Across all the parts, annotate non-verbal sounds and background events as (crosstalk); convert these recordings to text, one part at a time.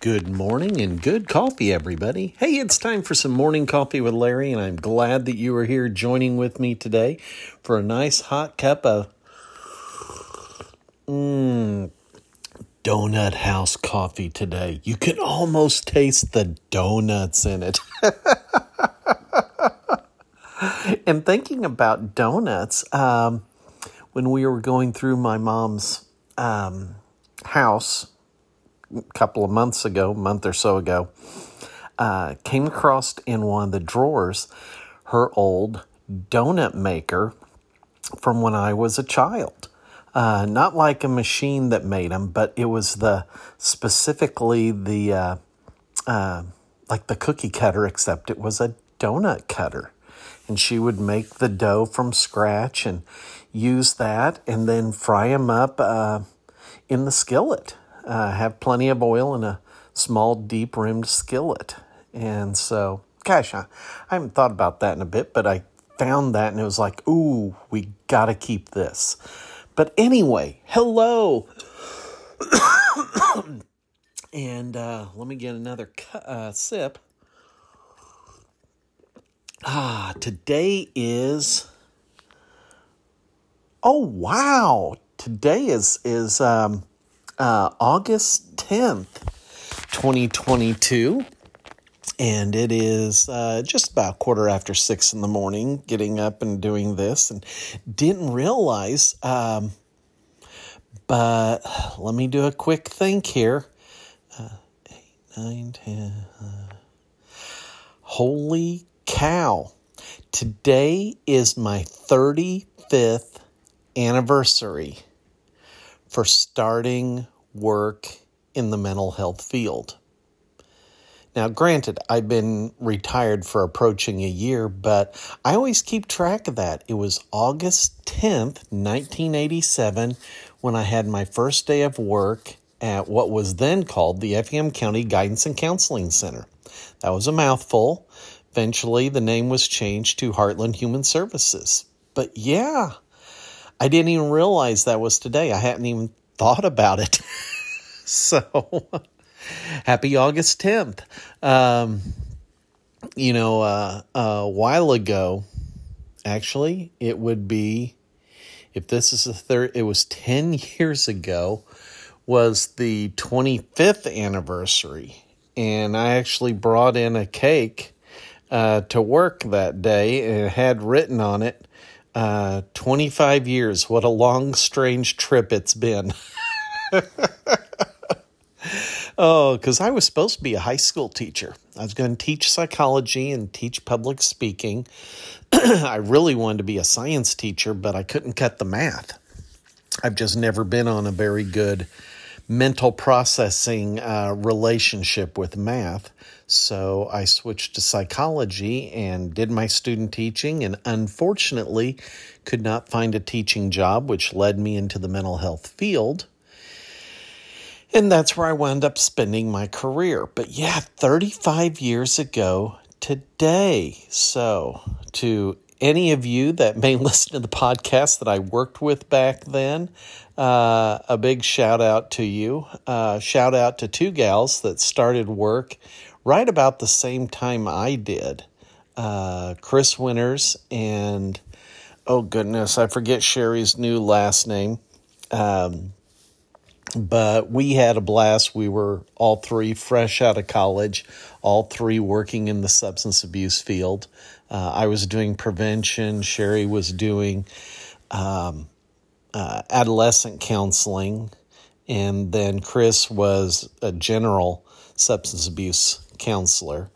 Good morning and good coffee, everybody. Hey, it's time for some morning coffee with Larry, and I'm glad that you are here joining with me today for a nice hot cup of mmm, donut house coffee today. You can almost taste the donuts in it. (laughs) and thinking about donuts, um, when we were going through my mom's um, house couple of months ago, month or so ago, uh, came across in one of the drawers her old donut maker from when I was a child. Uh, not like a machine that made them, but it was the specifically the uh, uh, like the cookie cutter, except it was a donut cutter. And she would make the dough from scratch and use that, and then fry them up uh, in the skillet uh, have plenty of oil in a small, deep rimmed skillet. And so, gosh, I, I haven't thought about that in a bit, but I found that and it was like, ooh, we got to keep this. But anyway, hello. (coughs) and uh, let me get another uh, sip. Ah, today is. Oh wow! Today is is um, uh, August 10th, 2022. And it is uh, just about quarter after six in the morning, getting up and doing this, and didn't realize. Um, but let me do a quick think here. Uh, eight, nine, ten. Uh, holy cow! Today is my 35th anniversary for starting work in the mental health field. Now, granted, I've been retired for approaching a year, but I always keep track of that. It was August 10th, 1987, when I had my first day of work at what was then called the Effingham County Guidance and Counseling Center. That was a mouthful. Eventually, the name was changed to Heartland Human Services. But yeah, I didn't even realize that was today. I hadn't even thought about it. (laughs) so (laughs) happy August 10th. Um, you know, uh, a while ago, actually, it would be, if this is the third, it was 10 years ago, was the 25th anniversary. And I actually brought in a cake uh, to work that day and it had written on it, uh, 25 years. What a long, strange trip it's been. (laughs) oh, because I was supposed to be a high school teacher. I was going to teach psychology and teach public speaking. (clears throat) I really wanted to be a science teacher, but I couldn't cut the math. I've just never been on a very good mental processing uh, relationship with math. So I switched to psychology and did my student teaching, and unfortunately, could not find a teaching job, which led me into the mental health field. And that's where I wound up spending my career. But yeah, 35 years ago today. So, to any of you that may (laughs) listen to the podcast that I worked with back then, uh, a big shout out to you. Uh, shout out to two gals that started work right about the same time I did. Uh, Chris Winters and, oh goodness, I forget Sherry's new last name. Um, but we had a blast. We were all three fresh out of college, all three working in the substance abuse field. Uh, I was doing prevention, Sherry was doing um, uh, adolescent counseling, and then Chris was a general substance abuse counselor.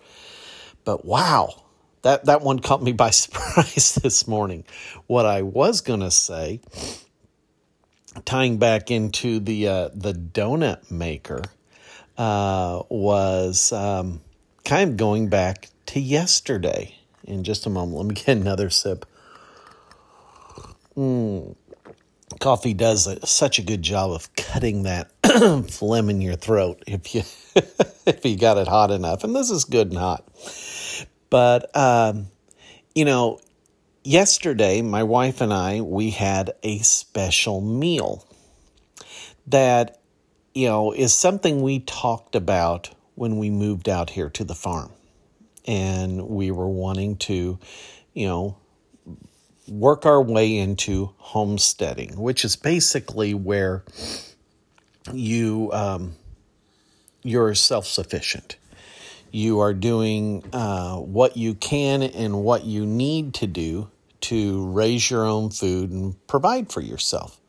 But wow, that, that one caught me by (laughs) surprise this morning. What I was going to say, tying back into the, uh, the donut maker, uh, was um, kind of going back to yesterday. In just a moment, let me get another sip. Mm. Coffee does a, such a good job of cutting that (clears throat) phlegm in your throat if you (laughs) if you got it hot enough. And this is good and hot. But, um, you know, yesterday, my wife and I, we had a special meal that you know, is something we talked about when we moved out here to the farm. And we were wanting to, you know, work our way into homesteading, which is basically where you um, you're self sufficient. You are doing uh, what you can and what you need to do to raise your own food and provide for yourself.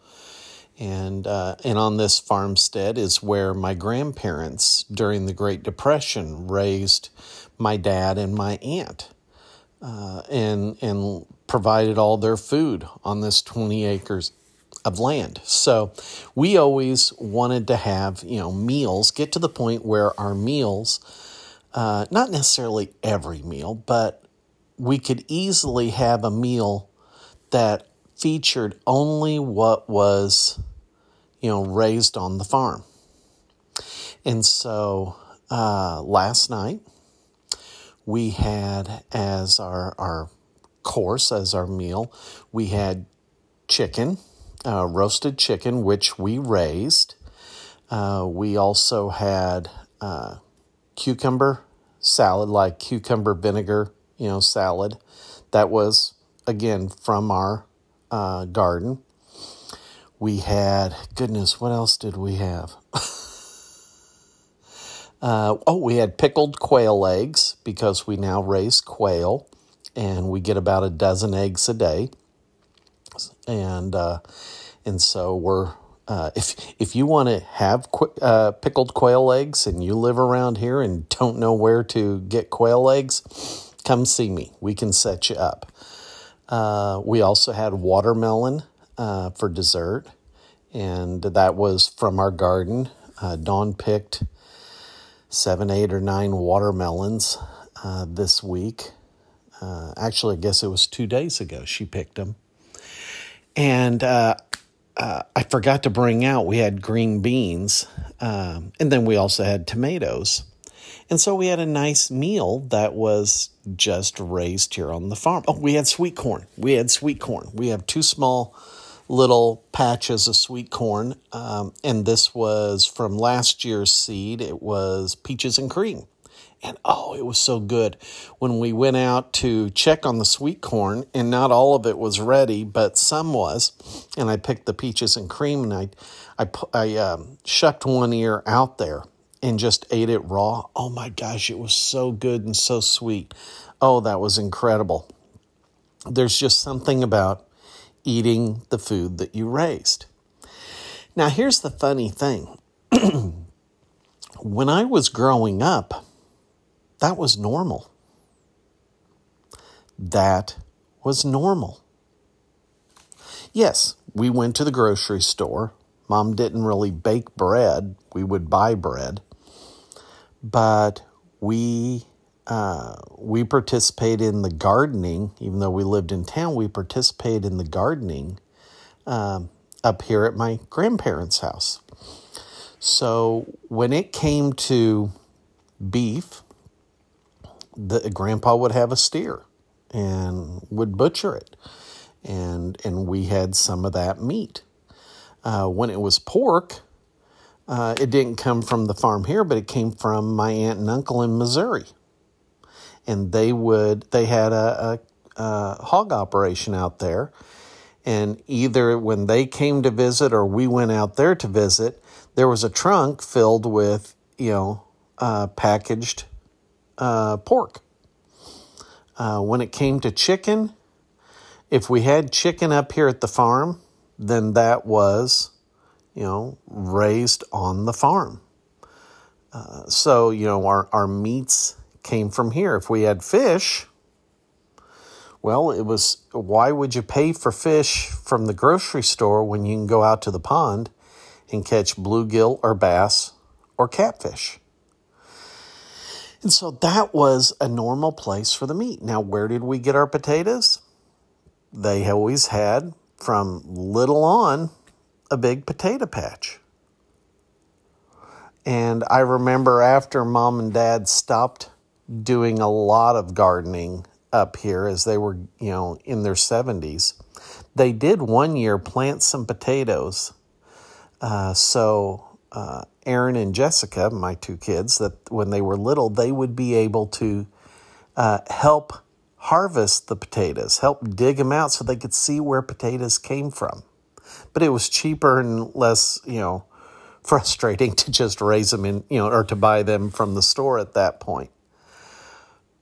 And uh, and on this farmstead is where my grandparents during the Great Depression raised my dad and my aunt, uh, and and provided all their food on this twenty acres of land. So we always wanted to have you know meals get to the point where our meals, uh, not necessarily every meal, but we could easily have a meal that featured only what was, you know, raised on the farm. And so uh, last night we had as our, our course, as our meal, we had chicken, uh, roasted chicken, which we raised. Uh, we also had uh, cucumber salad, like cucumber vinegar, you know, salad. That was again from our uh, garden. We had, goodness, what else did we have? (laughs) uh, oh, we had pickled quail eggs because we now raise quail and we get about a dozen eggs a day. And, uh, and so we're, uh, if if you want to have qu- uh, pickled quail eggs and you live around here and don't know where to get quail eggs, come see me. We can set you up. Uh, we also had watermelon uh, for dessert, and that was from our garden. Uh, Dawn picked seven, eight, or nine watermelons uh, this week. Uh, actually, I guess it was two days ago she picked them. And uh, I forgot to bring out, we had green beans, um, and then we also had tomatoes. And so we had a nice meal that was just raised here on the farm. Oh, we had sweet corn. We had sweet corn. We have two small little patches of sweet corn. Um, and this was from last year's seed. It was peaches and cream. And oh, it was so good. When we went out to check on the sweet corn, and not all of it was ready, but some was, and I picked the peaches and cream, and I, I, I um, shucked one ear out there and just ate it raw. Oh my gosh, it was so good and so sweet. Oh, that was incredible. There's just something about eating the food that you raised. Now, here's the funny thing (clears throat) when I was growing up, that was normal. That was normal. Yes, we went to the grocery store. Mom didn't really bake bread, we would buy bread but we uh, we participate in the gardening, even though we lived in town. We participate in the gardening um, up here at my grandparents' house. So when it came to beef, the grandpa would have a steer and would butcher it, and and we had some of that meat. Uh, when it was pork, uh, it didn't come from the farm here, but it came from my aunt and uncle in Missouri. And they would, they had a, a, a hog operation out there. And either when they came to visit or we went out there to visit, there was a trunk filled with, you know, uh, packaged uh, pork. Uh, when it came to chicken, if we had chicken up here at the farm, then that was you know, raised on the farm. Uh, so, you know, our, our meats came from here. If we had fish, well, it was why would you pay for fish from the grocery store when you can go out to the pond and catch bluegill or bass or catfish? And so that was a normal place for the meat. Now, where did we get our potatoes? They always had from little on a big potato patch. And I remember after mom and dad stopped doing a lot of gardening up here as they were, you know, in their 70s, they did one year plant some potatoes. Uh, so uh, Aaron and Jessica, my two kids, that when they were little, they would be able to uh, help harvest the potatoes, help dig them out so they could see where potatoes came from. But it was cheaper and less, you know, frustrating (laughs) to just raise them in, you know, or to buy them from the store at that point.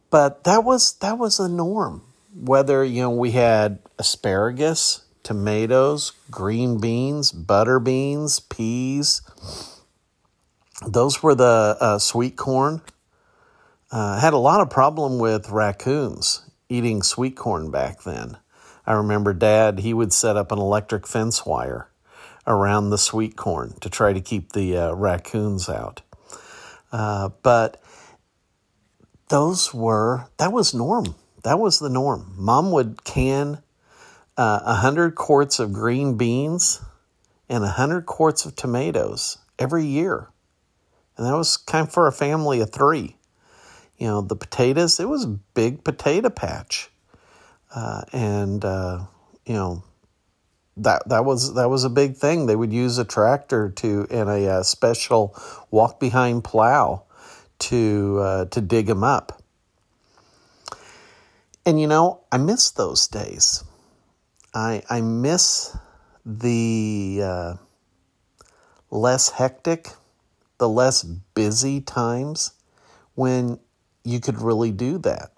But that was that was the norm. Whether you know we had asparagus, tomatoes, green beans, butter beans, peas. Those were the uh, sweet corn. Uh, had a lot of problem with raccoons eating sweet corn back then. I remember Dad; he would set up an electric fence wire around the sweet corn to try to keep the uh, raccoons out. Uh, but those were that was norm. That was the norm. Mom would can uh, a uh, hundred quarts of green beans and a hundred quarts of tomatoes every year, and that was kind of for a family of three. You know, the potatoes. It was a big potato patch, uh, and uh, you know that that was that was a big thing. They would use a tractor to in a, uh, special walk behind plow to uh, to dig them up. And you know, I miss those days. I I miss the uh, less hectic, the less busy times when you could really do that.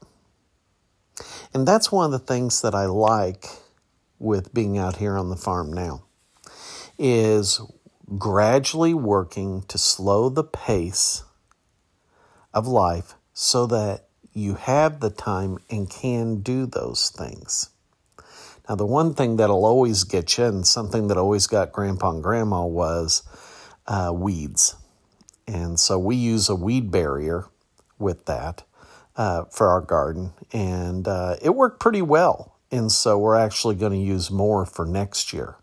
And that's one of the things that I like with being out here on the farm now is gradually working to slow the pace of life so that you have the time and can do those things. Now, the one thing that'll always get you, and something that always got grandpa and grandma, was uh, weeds. And so we use a weed barrier with that uh, for our garden, and uh, it worked pretty well and so we're actually going to use more for next year.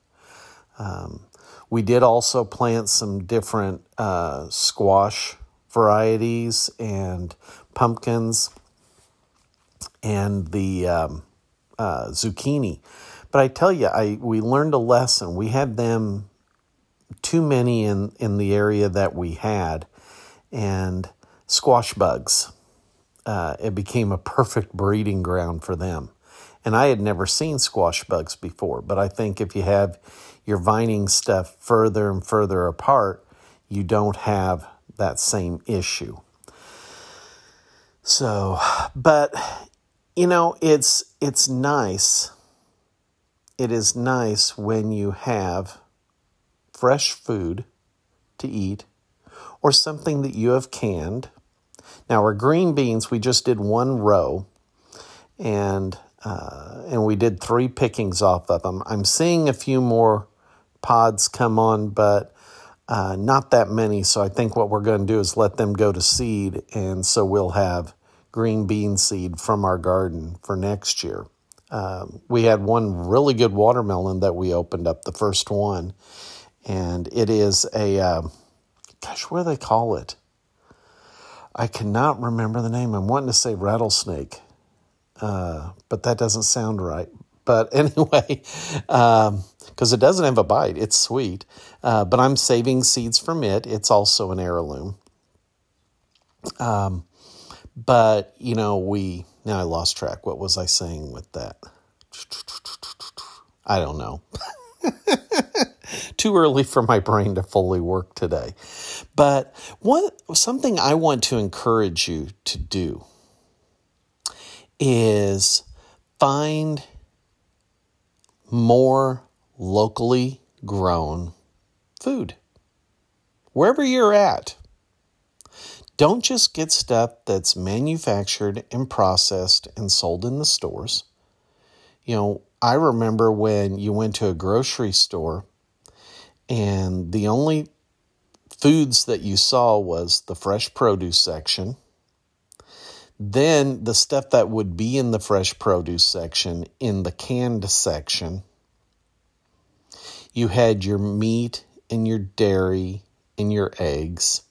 Um, we did also plant some different uh, squash varieties and pumpkins and the um, uh, zucchini. But I tell you, I we learned a lesson. We had them too many in in the area that we had, and squash bugs. Uh, it became a perfect breeding ground for them. And I had never seen squash bugs before, but I think if you have your vining stuff further and further apart, you don't have that same issue. So, but you know, it's it's nice. It is nice when you have fresh food to eat or something that you have canned. Now, our green beans, we just did one row, and uh, and we did three pickings off of them. I'm seeing a few more pods come on, but uh, not that many. So I think what we're going to do is let them go to seed, and so we'll have green bean seed from our garden for next year. Um, we had one really good watermelon that we opened up, the first one, and it is a uh, gosh, what do they call it? I cannot remember the name. I'm wanting to say rattlesnake. Uh, but that doesn't sound right. But (laughs) anyway, because um, it doesn't have a bite, it's sweet. Uh, but I'm saving seeds from it. It's also an heirloom. Um, but you know, we now I lost track. What was I saying with that? I don't know. (laughs) (laughs) Too early for my brain to fully work today. But what something I want to encourage you to do is find more locally grown food wherever you're at. Don't just get stuff that's manufactured and processed and sold in the stores. You know, I remember when you went to a grocery store and the only foods that you saw was the fresh produce section then the stuff that would be in the fresh produce section, in the canned section, you had your meat and your dairy and your eggs.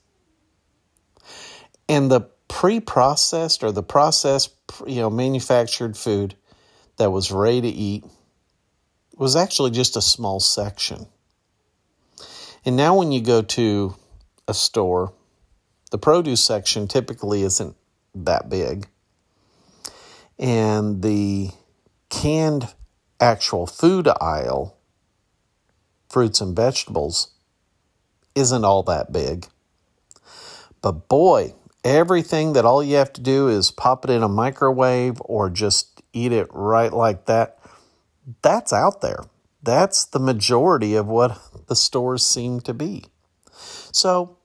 And the pre-processed or the processed, you know, manufactured food that was ready to eat was actually just a small section. And now when you go to a store, the produce section typically isn't that big. And the canned actual food aisle, fruits and vegetables, isn't all that big. But boy, everything that all you have to do is pop it in a microwave or just eat it right like that, that's out there. That's the majority of what the stores seem to be. So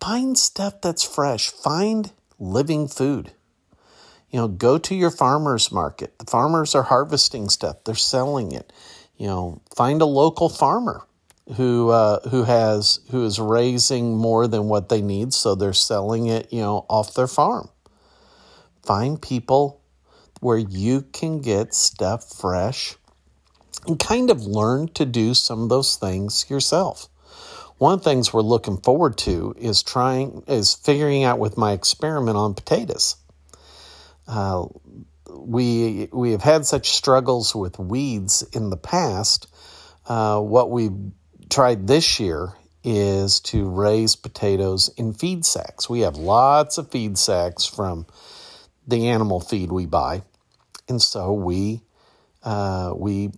find stuff that's fresh, find living food. You know, go to your farmer's market. The farmers are harvesting stuff, they're selling it. You know, find a local farmer who uh, who has who is raising more than what they need, so they're selling it, you know, off their farm. Find people where you can get stuff fresh and kind of learn to do some of those things yourself. One of the things we're looking forward to is trying is figuring out with my experiment on potatoes. Uh, we we have had such struggles with weeds in the past. Uh, what we've tried this year is to raise potatoes in feed sacks. We have lots of feed sacks from the animal feed we buy, and so we uh, we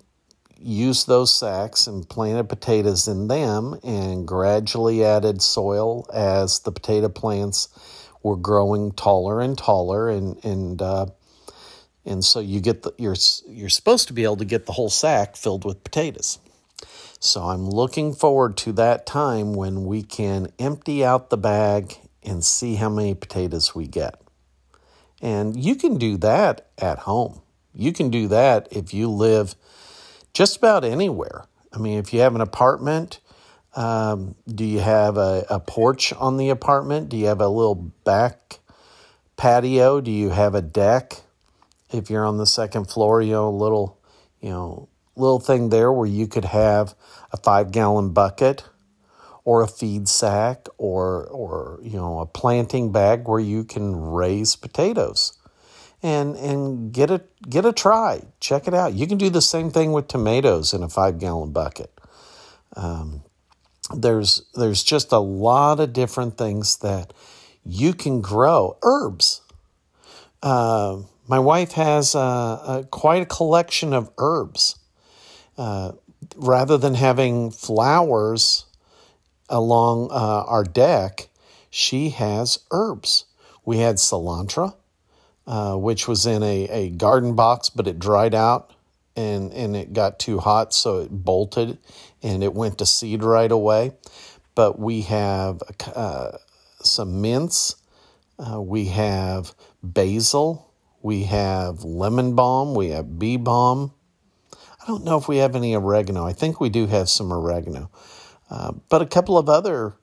used those sacks and planted potatoes in them, and gradually added soil as the potato plants were growing taller and taller, and and uh, and so you get the you're you're supposed to be able to get the whole sack filled with potatoes. So I'm looking forward to that time when we can empty out the bag and see how many potatoes we get. And you can do that at home. You can do that if you live just about anywhere. I mean, if you have an apartment, um, do you have a, a porch on the apartment? Do you have a little back patio? Do you have a deck? If you're on the second floor, you know, a little, you know, little thing there where you could have a five gallon bucket or a feed sack or or you know a planting bag where you can raise potatoes and and get a get a try. Check it out. You can do the same thing with tomatoes in a five gallon bucket. Um, there's there's just a lot of different things that you can grow. Herbs. Uh, my wife has a, a, quite a collection of herbs. Uh, rather than having flowers along uh, our deck, she has herbs. We had cilantro, uh, which was in a, a garden box, but it dried out and, and it got too hot, so it bolted and it went to seed right away. But we have uh, some mints, uh, we have basil, we have lemon balm, we have bee balm, I don't know if we have any oregano. I think we do have some oregano, uh, but a couple of other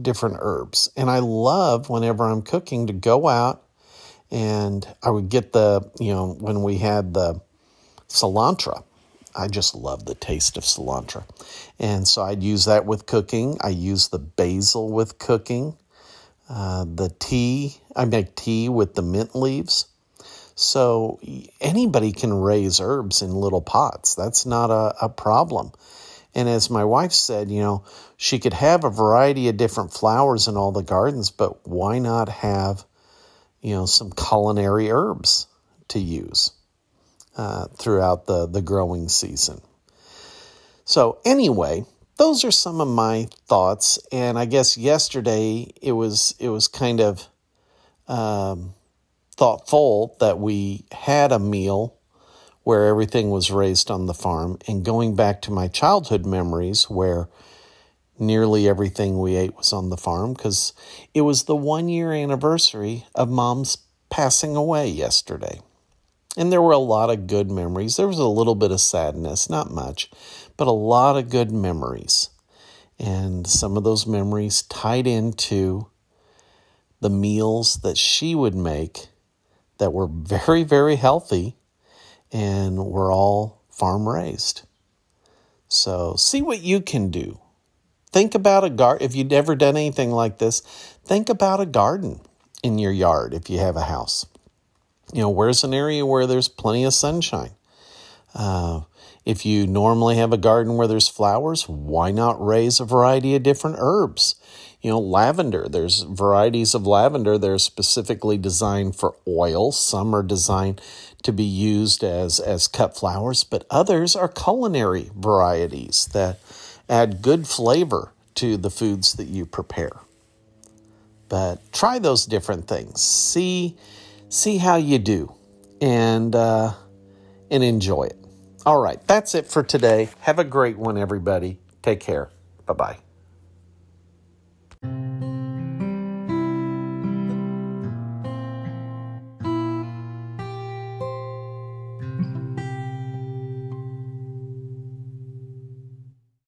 different herbs. And I love whenever I'm cooking to go out and I would get the, you know, when we had the cilantro. I just love the taste of cilantro. And so I'd use that with cooking. I use the basil with cooking. Uh, the tea, I make tea with the mint leaves. So anybody can raise herbs in little pots. That's not a, a problem. And as my wife said, you know, she could have a variety of different flowers in all the gardens, but why not have, you know, some culinary herbs to use uh, throughout the, the growing season? So, anyway, those are some of my thoughts. And I guess yesterday it was it was kind of um, thoughtful that we had a meal where everything was raised on the farm and going back to my childhood memories where nearly everything we ate was on the farm because it was the one year anniversary of mom's passing away yesterday. And there were a lot of good memories. There was a little bit of sadness, not much, but a lot of good memories. And some of those memories tied into the meals that she would make that were very, very healthy and were all farm raised. So see what you can do. Think about a garden. If you've never done anything like this, think about a garden in your yard if you have a house. You know, where's an area where there's plenty of sunshine? Uh, if you normally have a garden where there's flowers, why not raise a variety of different herbs? You know, lavender, there's varieties of lavender that are specifically designed for oil. Some are designed to be used as, as cut flowers, but others are culinary varieties that add good flavor to the foods that you prepare. But try those different things. See, see how you do, and uh, and enjoy it. All right, that's it for today. Have a great one, everybody. Take care. Bye bye.